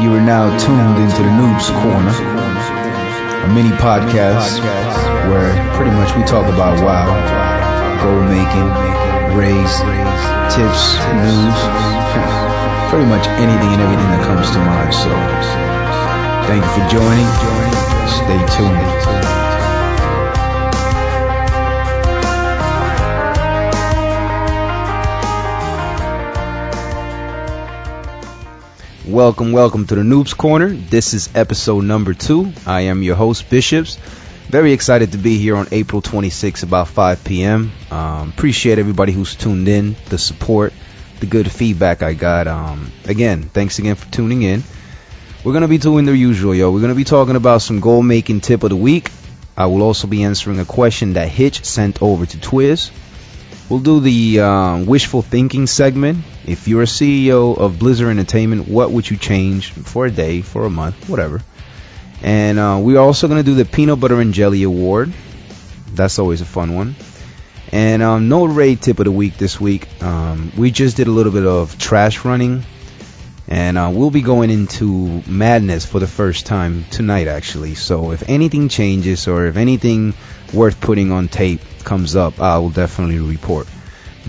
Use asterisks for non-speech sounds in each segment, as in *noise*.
You are now tuned into the Noobs Corner, a mini podcast where pretty much we talk about WoW, gold making, raids, tips, news, pretty much anything and everything that comes to mind. So, thank you for joining. Stay tuned. Welcome, welcome to the Noobs Corner. This is episode number two. I am your host, Bishops. Very excited to be here on April 26, about 5 p.m. Um, appreciate everybody who's tuned in, the support, the good feedback I got. Um, again, thanks again for tuning in. We're going to be doing the usual, yo. We're going to be talking about some gold making tip of the week. I will also be answering a question that Hitch sent over to Twiz. We'll do the uh, wishful thinking segment. If you're a CEO of Blizzard Entertainment, what would you change for a day, for a month, whatever? And uh, we're also going to do the Peanut Butter and Jelly Award. That's always a fun one. And um, no raid tip of the week this week. Um, we just did a little bit of trash running. And uh, we'll be going into madness for the first time tonight, actually. So if anything changes or if anything worth putting on tape comes up, I will definitely report.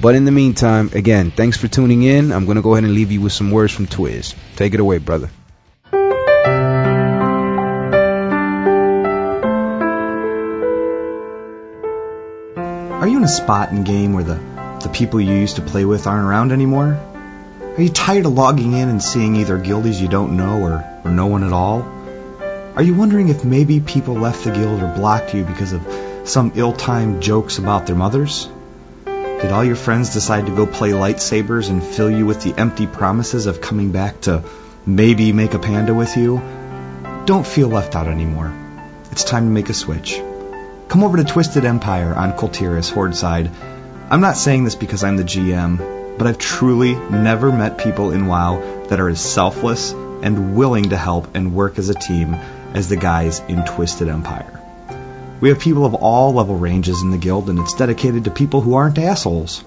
But in the meantime, again, thanks for tuning in. I'm going to go ahead and leave you with some words from Twiz. Take it away, brother. Are you in a spot in game where the, the people you used to play with aren't around anymore? Are you tired of logging in and seeing either guildies you don't know or, or no one at all? Are you wondering if maybe people left the guild or blocked you because of some ill-timed jokes about their mothers? Did all your friends decide to go play lightsabers and fill you with the empty promises of coming back to maybe make a panda with you? Don't feel left out anymore. It's time to make a switch. Come over to Twisted Empire on Kul Tiras Horde side. I'm not saying this because I'm the GM, but I've truly never met people in WoW that are as selfless and willing to help and work as a team as the guys in Twisted Empire. We have people of all level ranges in the guild, and it's dedicated to people who aren't assholes.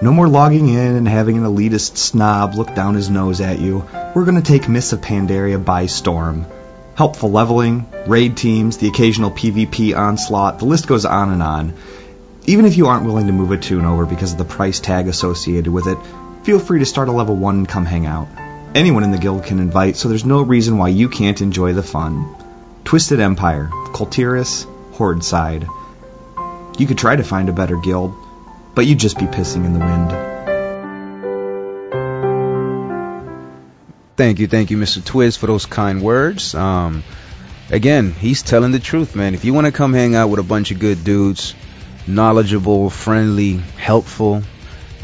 No more logging in and having an elitist snob look down his nose at you. We're going to take Mists of Pandaria by storm. Helpful leveling, raid teams, the occasional PvP onslaught, the list goes on and on. Even if you aren't willing to move a toon over because of the price tag associated with it, feel free to start a level 1 and come hang out. Anyone in the guild can invite, so there's no reason why you can't enjoy the fun. Twisted Empire, Kul Horde side. You could try to find a better guild, but you'd just be pissing in the wind. Thank you, thank you, Mr. Twiz, for those kind words. Um, again, he's telling the truth, man. If you want to come hang out with a bunch of good dudes, knowledgeable, friendly, helpful,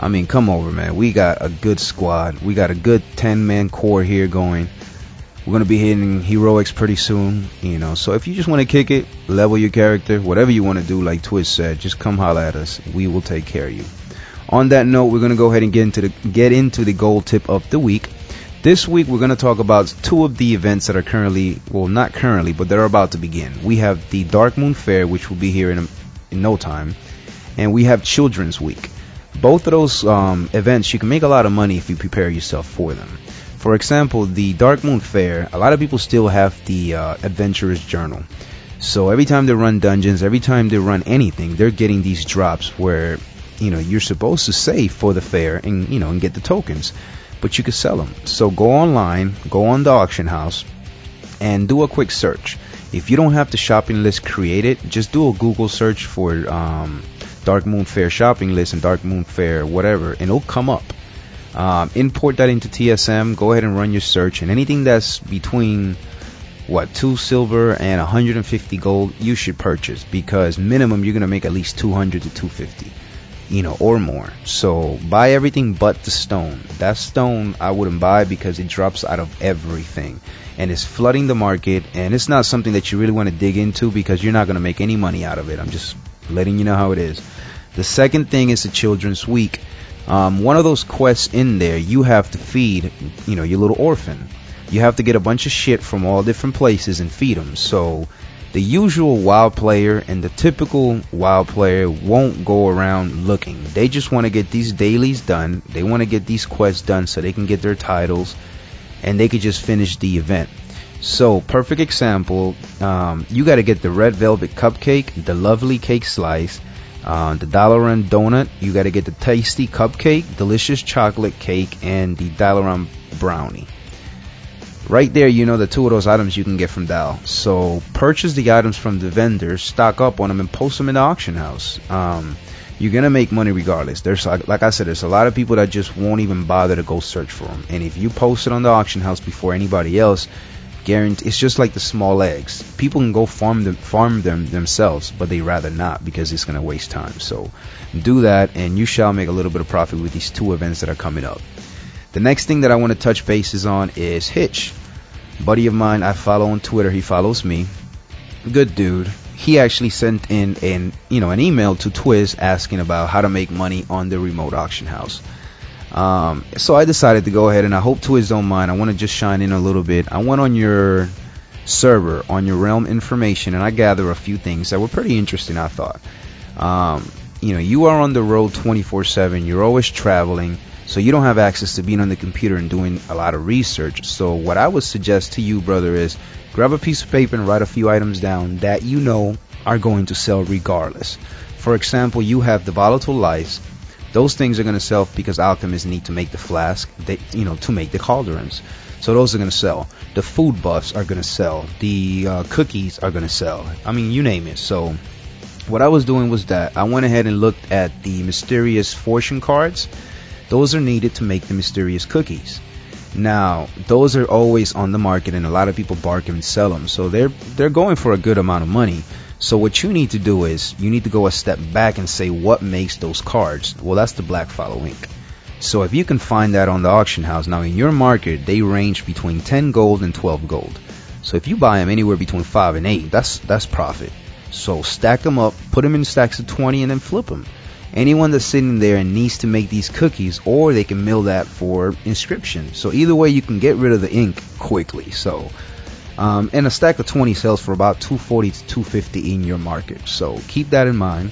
I mean, come over, man. We got a good squad. We got a good 10 man core here going. We're going to be hitting heroics pretty soon, you know. So if you just want to kick it, level your character, whatever you want to do, like Twiz said, just come holler at us. We will take care of you. On that note, we're going to go ahead and get into the get into the gold tip of the week. This week we're going to talk about two of the events that are currently, well, not currently, but they're about to begin. We have the Darkmoon Fair, which will be here in, in no time, and we have Children's Week. Both of those um, events, you can make a lot of money if you prepare yourself for them. For example, the Darkmoon Fair, a lot of people still have the uh, Adventurer's Journal. So every time they run dungeons, every time they run anything, they're getting these drops where, you know, you're supposed to save for the fair and, you know, and get the tokens, but you can sell them. So go online, go on the auction house, and do a quick search. If you don't have the shopping list created, just do a Google search for um, Darkmoon Fair shopping list and Darkmoon Fair whatever, and it'll come up. Um, import that into TSM. Go ahead and run your search, and anything that's between what two silver and 150 gold, you should purchase because minimum you're gonna make at least 200 to 250, you know, or more. So buy everything but the stone. That stone I wouldn't buy because it drops out of everything and it's flooding the market, and it's not something that you really want to dig into because you're not gonna make any money out of it. I'm just letting you know how it is. The second thing is the Children's Week um, one of those quests in there, you have to feed, you know, your little orphan. You have to get a bunch of shit from all different places and feed them. So the usual WoW player and the typical WoW player won't go around looking. They just want to get these dailies done. They want to get these quests done so they can get their titles and they could just finish the event. So, perfect example, um, you got to get the red velvet cupcake, the lovely cake slice, uh, the Dalaran donut. You got to get the tasty cupcake, delicious chocolate cake, and the Dalaran brownie. Right there, you know the two of those items you can get from Dal. So purchase the items from the vendors, stock up on them, and post them in the auction house. Um, you're gonna make money regardless. There's like, like I said, there's a lot of people that just won't even bother to go search for them. And if you post it on the auction house before anybody else, guarantee it's just like the small eggs. People can go farm them farm them themselves, but they rather not because it's gonna waste time. So do that, and you shall make a little bit of profit with these two events that are coming up. The next thing that I want to touch bases on is Hitch. Buddy of mine I follow on Twitter. He follows me. Good dude. He actually sent in an you know an email to Twiz asking about how to make money on the remote auction house. Um, so I decided to go ahead and I hope Twiz don't mind. I want to just shine in a little bit. I went on your server on your realm information and I gather a few things that were pretty interesting. I thought. Um, you know, you are on the road 24/7. You're always traveling. So you don't have access to being on the computer and doing a lot of research. So what I would suggest to you, brother, is grab a piece of paper and write a few items down that you know are going to sell regardless. For example, you have the volatile life. Those things are going to sell because alchemists need to make the flask, they, you know, to make the cauldrons. So those are going to sell. The food buffs are going to sell. The uh, cookies are going to sell. I mean, you name it. So what I was doing was that I went ahead and looked at the mysterious fortune cards those are needed to make the mysterious cookies. Now, those are always on the market and a lot of people bark and sell them. So they're they're going for a good amount of money. So what you need to do is you need to go a step back and say what makes those cards. Well, that's the Blackfallow ink. So if you can find that on the auction house, now in your market they range between 10 gold and 12 gold. So if you buy them anywhere between 5 and 8, that's that's profit. So stack them up, put them in stacks of 20 and then flip them anyone that's sitting there and needs to make these cookies, or they can mill that for inscription. So either way, you can get rid of the ink quickly. So, um, and a stack of 20 sells for about 240 to 250 in your market. So keep that in mind.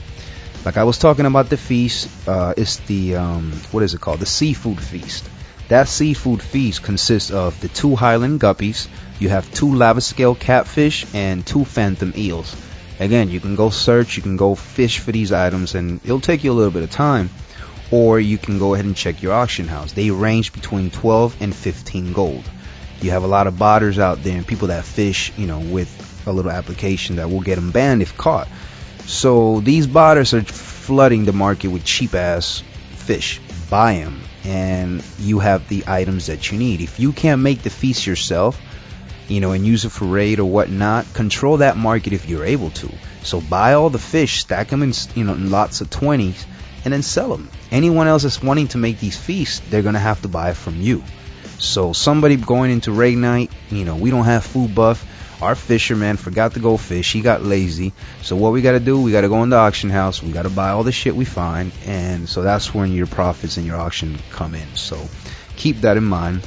Like I was talking about the feast, uh, it's the um, what is it called? The seafood feast. That seafood feast consists of the two Highland guppies. You have two lava scale catfish and two fathom eels. Again, you can go search, you can go fish for these items, and it'll take you a little bit of time. Or you can go ahead and check your auction house. They range between 12 and 15 gold. You have a lot of botters out there and people that fish, you know, with a little application that will get them banned if caught. So these botters are flooding the market with cheap ass fish. Buy them, and you have the items that you need. If you can't make the feast yourself, you know, and use it for raid or whatnot. Control that market if you're able to. So buy all the fish, stack them in, you know, in lots of 20s, and then sell them. Anyone else that's wanting to make these feasts, they're gonna have to buy from you. So somebody going into raid night, you know, we don't have food buff. Our fisherman forgot to go fish. He got lazy. So what we got to do? We got to go in the auction house. We got to buy all the shit we find, and so that's when your profits and your auction come in. So keep that in mind.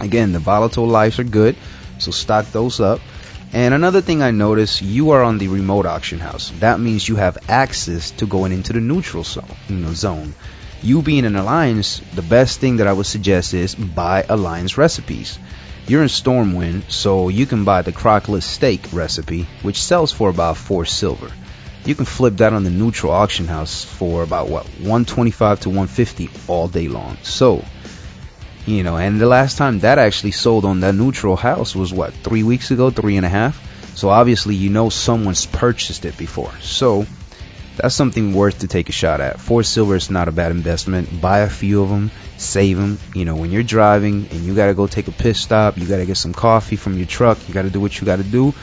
Again, the volatile lives are good. So stock those up. And another thing I noticed, you are on the remote auction house. That means you have access to going into the neutral zone. You know, zone. You being an alliance, the best thing that I would suggest is buy alliance recipes. You're in Stormwind, so you can buy the crocolisk steak recipe, which sells for about four silver. You can flip that on the neutral auction house for about what 125 to 150 all day long. So you know, and the last time that actually sold on that neutral house was what, three weeks ago, three and a half? So obviously you know someone's purchased it before. So that's something worth to take a shot at. Four silver is not a bad investment. Buy a few of them, save them. You know, when you're driving and you gotta go take a piss stop, you gotta get some coffee from your truck, you gotta do what you gotta do.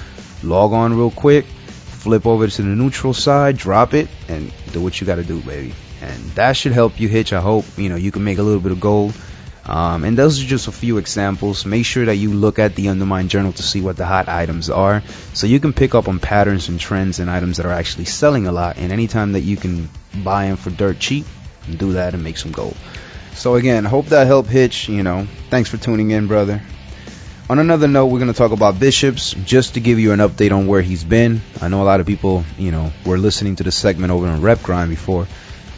Log on real quick, flip over to the neutral side, drop it, and do what you gotta do, baby. And that should help you hitch. I hope you know you can make a little bit of gold um, and those are just a few examples. Make sure that you look at the Undermine Journal to see what the hot items are, so you can pick up on patterns and trends and items that are actually selling a lot. And anytime that you can buy them for dirt cheap, do that and make some gold. So again, hope that helped Hitch. You know, thanks for tuning in, brother. On another note, we're going to talk about Bishops just to give you an update on where he's been. I know a lot of people, you know, were listening to the segment over on Rep Grind before.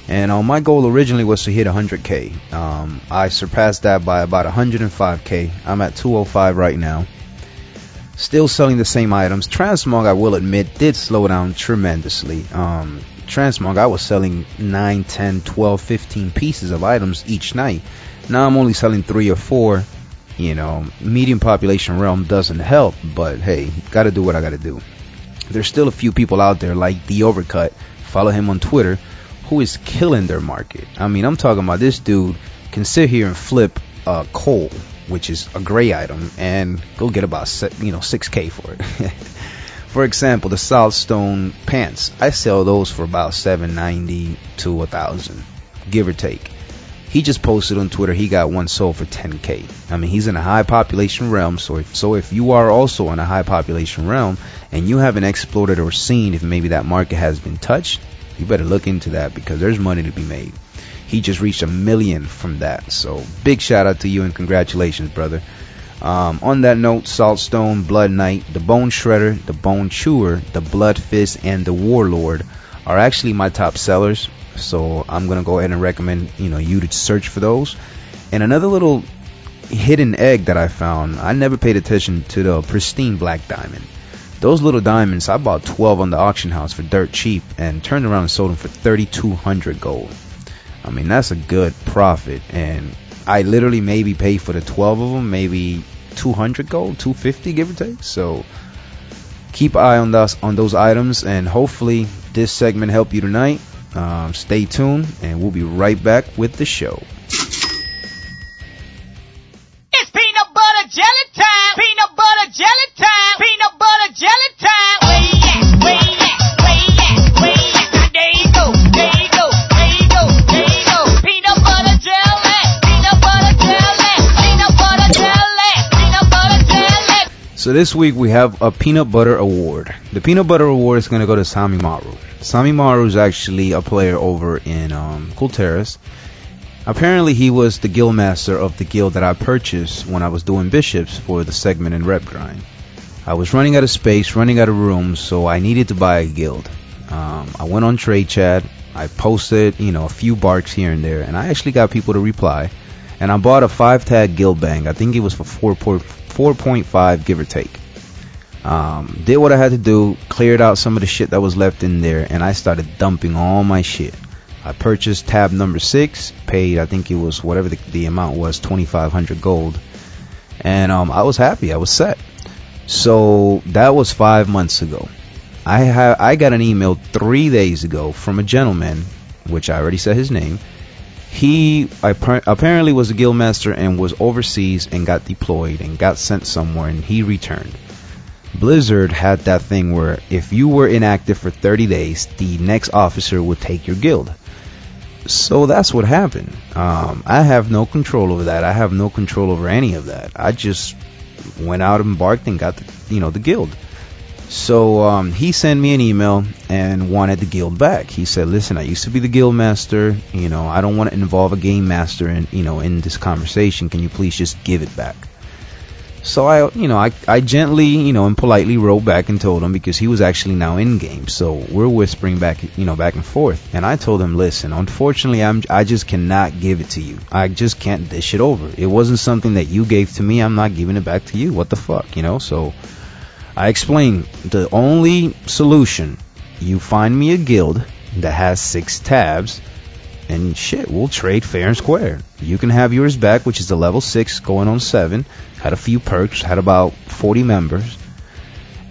And uh, my goal originally was to hit 100k. Um, I surpassed that by about 105k. I'm at 205 right now. Still selling the same items. Transmog, I will admit, did slow down tremendously. Um, Transmog, I was selling 9, 10, 12, 15 pieces of items each night. Now I'm only selling 3 or 4. You know, medium population realm doesn't help, but hey, gotta do what I gotta do. There's still a few people out there like The Overcut, follow him on Twitter, who is killing their market. I mean, I'm talking about this dude can sit here and flip uh, coal, which is a gray item, and go get about you know 6k for it. *laughs* for example, the Solid Stone pants, I sell those for about 790 to 1000, give or take. He just posted on Twitter he got one sold for 10k. I mean, he's in a high population realm, so if, so if you are also in a high population realm and you haven't explored or seen if maybe that market has been touched, you better look into that because there's money to be made. He just reached a million from that. So big shout out to you and congratulations, brother. Um, on that note, Saltstone, Blood Knight, the Bone Shredder, the Bone Chewer, the Blood Fist, and the Warlord are actually my top sellers. So I'm gonna go ahead and recommend you know you to search for those. And another little hidden egg that I found, I never paid attention to the pristine black diamond. Those little diamonds, I bought 12 on the auction house for dirt cheap and turned around and sold them for 3200 gold. I mean, that's a good profit. And I literally maybe paid for the 12 of them, maybe 200 gold, 250 give or take. So keep eye on those on those items, and hopefully this segment helped you tonight. Um, stay tuned, and we'll be right back with the show. So this week we have a peanut butter award. The peanut butter award is going to go to Sami Maru. Sami Maru is actually a player over in um, Kul Tiras. Apparently he was the guild master of the guild that I purchased when I was doing bishops for the segment and rep grind. I was running out of space, running out of room, so I needed to buy a guild. Um, I went on trade chat. I posted, you know, a few barks here and there, and I actually got people to reply. And I bought a five tag guild bank. I think it was for four 4.5 give or take. Um, did what I had to do, cleared out some of the shit that was left in there, and I started dumping all my shit. I purchased tab number six, paid I think it was whatever the, the amount was, 2,500 gold, and um, I was happy. I was set. So that was five months ago. I ha- I got an email three days ago from a gentleman, which I already said his name, he apparently was a guild master and was overseas and got deployed and got sent somewhere and he returned. Blizzard had that thing where if you were inactive for 30 days, the next officer would take your guild. So that's what happened. Um, I have no control over that. I have no control over any of that. I just went out embarked and got the, you know, the guild. So um, he sent me an email and wanted the guild back. He said, "Listen, I used to be the guild master. You know, I don't want to involve a game master in you know in this conversation. Can you please just give it back?" So I, you know, I, I gently, you know, and politely wrote back and told him because he was actually now in game. So we're whispering back, you know, back and forth. And I told him, listen, unfortunately, I'm, I just cannot give it to you. I just can't dish it over. It wasn't something that you gave to me. I'm not giving it back to you. What the fuck, you know? So I explained the only solution you find me a guild that has six tabs, and shit, we'll trade fair and square. You can have yours back, which is the level six going on seven. Had a few perks, had about 40 members,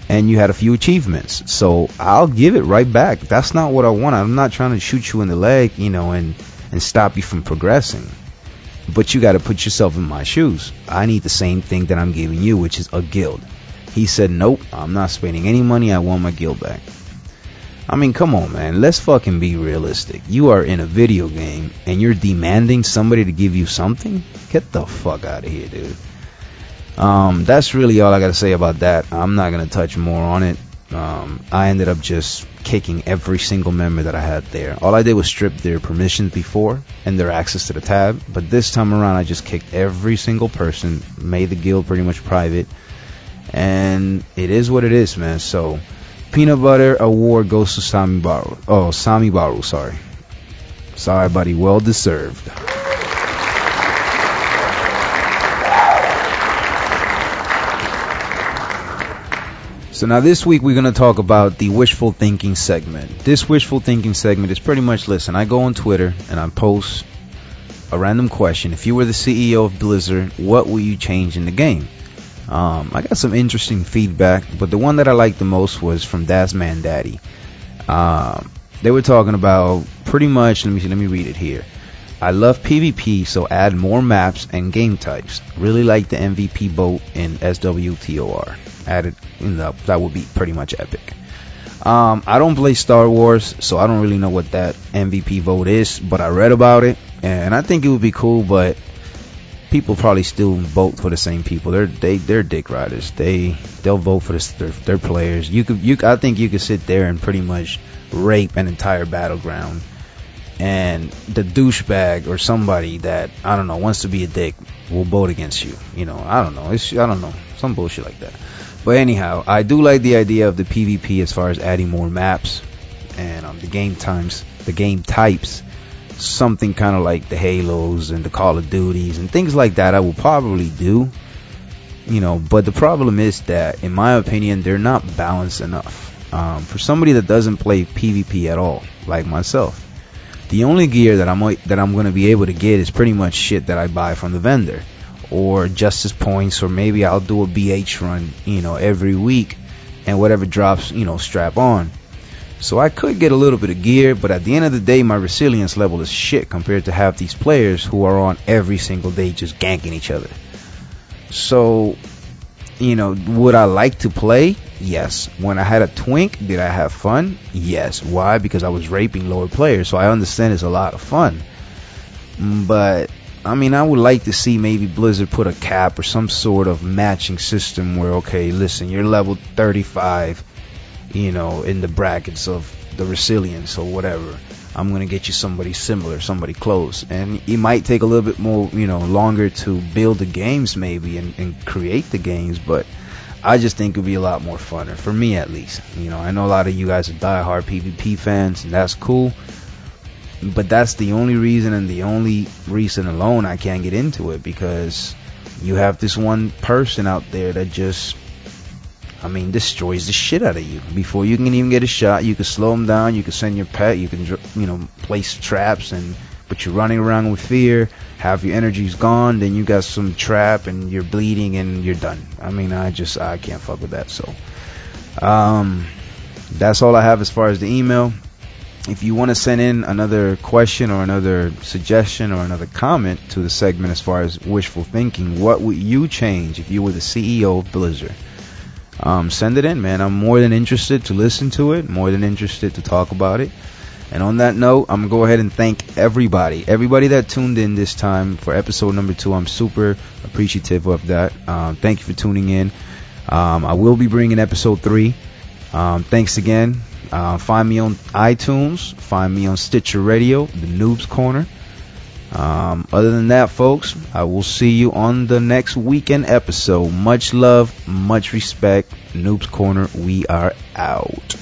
and you had a few achievements. So I'll give it right back. That's not what I want. I'm not trying to shoot you in the leg, you know, and and stop you from progressing. But you got to put yourself in my shoes. I need the same thing that I'm giving you, which is a guild. He said, Nope, I'm not spending any money. I want my guild back. I mean, come on, man. Let's fucking be realistic. You are in a video game and you're demanding somebody to give you something? Get the fuck out of here, dude. Um, that's really all I gotta say about that. I'm not gonna touch more on it. Um, I ended up just kicking every single member that I had there. All I did was strip their permissions before and their access to the tab, but this time around I just kicked every single person, made the guild pretty much private, and it is what it is, man. So, peanut butter award goes to Sami Baru. Oh, Sami Baru, sorry. Sorry, buddy. Well deserved. So now this week we're going to talk about the wishful thinking segment. This wishful thinking segment is pretty much listen, I go on Twitter and I post a random question. If you were the CEO of Blizzard, what would you change in the game? Um, I got some interesting feedback, but the one that I liked the most was from Das Man Daddy. Um, they were talking about pretty much. Let me let me read it here. I love PvP, so add more maps and game types. Really like the MVP vote in SWTOR. Added, you know, that would be pretty much epic. Um, I don't play Star Wars, so I don't really know what that MVP vote is, but I read about it, and I think it would be cool. But people probably still vote for the same people. They're they they're dick riders. They they'll vote for the, their, their players. You could you I think you could sit there and pretty much rape an entire battleground and the douchebag or somebody that I don't know wants to be a dick will vote against you. You know, I don't know. It's I don't know some bullshit like that. But anyhow, I do like the idea of the PvP as far as adding more maps and um, the game times, the game types. Something kind of like the Halos and the Call of Duties and things like that. I will probably do. You know, but the problem is that, in my opinion, they're not balanced enough. Um, for somebody that doesn't play PvP at all, like myself, the only gear that I'm that I'm to be able to get is pretty much shit that I buy from the vendor or justice points or maybe I'll do a BH run, you know, every week and whatever drops, you know, strap on. So I could get a little bit of gear, but at the end of the day my resilience level is shit compared to half these players who are on every single day just ganking each other. So, you know, would I like to play? Yes. When I had a twink, did I have fun? Yes. Why? Because I was raping lower players, so I understand it's a lot of fun. But I mean, I would like to see maybe Blizzard put a cap or some sort of matching system where, okay, listen, you're level 35, you know, in the brackets of the resilience or whatever. I'm to get you somebody similar, somebody close. And it might take a little bit more, you know, longer to build the games maybe and, and create the games, but I just think it would be a lot more funner for me at least. You know, I know a lot of you guys are diehard PvP fans, and that's cool. But that's the only reason and the only reason alone I can't get into it because you have this one person out there that just, I mean, destroys the shit out of you. Before you can even get a shot, you can slow them down, you can send your pet, you can, you know, place traps and but you're running around with fear, half your energy's gone, then you got some trap and you're bleeding and you're done. I mean, I just I can't fuck with that. So, um, that's all I have as far as the email. If you want to send in another question or another suggestion or another comment to the segment as far as wishful thinking, what would you change if you were the CEO of Blizzard? Um, send it in, man. I'm more than interested to listen to it, more than interested to talk about it. And on that note, I'm gonna go ahead and thank everybody, everybody that tuned in this time for episode number two. I'm super appreciative of that. Um, thank you for tuning in. Um, I will be bringing episode three. Um, thanks again. Uh, find me on iTunes. Find me on Stitcher Radio, the Noobs Corner. Um, other than that, folks, I will see you on the next weekend episode. Much love, much respect. Noobs Corner, we are out.